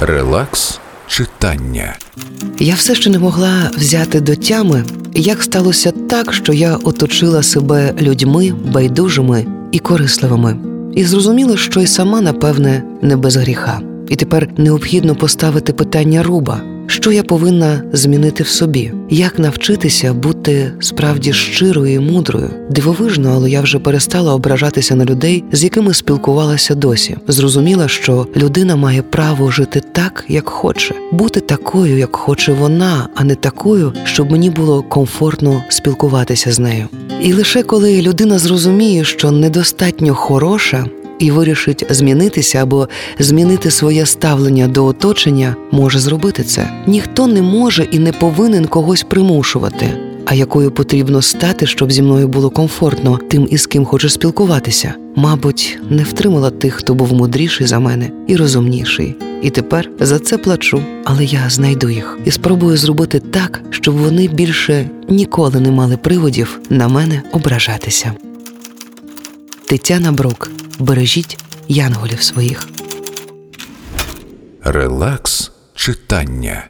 Релакс читання. Я все ще не могла взяти до тями, як сталося так, що я оточила себе людьми байдужими і корисливими, і зрозуміла, що й сама, напевне, не без гріха. І тепер необхідно поставити питання руба, що я повинна змінити в собі, як навчитися бути справді щирою і мудрою. Дивовижно, але я вже перестала ображатися на людей, з якими спілкувалася досі. Зрозуміла, що людина має право жити так, як хоче, бути такою, як хоче вона, а не такою, щоб мені було комфортно спілкуватися з нею. І лише коли людина зрозуміє, що недостатньо хороша, і вирішить змінитися або змінити своє ставлення до оточення, може зробити це. Ніхто не може і не повинен когось примушувати. А якою потрібно стати, щоб зі мною було комфортно, тим із ким хочеш спілкуватися. Мабуть, не втримала тих, хто був мудріший за мене і розумніший. І тепер за це плачу, але я знайду їх і спробую зробити так, щоб вони більше ніколи не мали приводів на мене ображатися. Тетяна Брук. Бережіть янголів своїх. Релакс читання.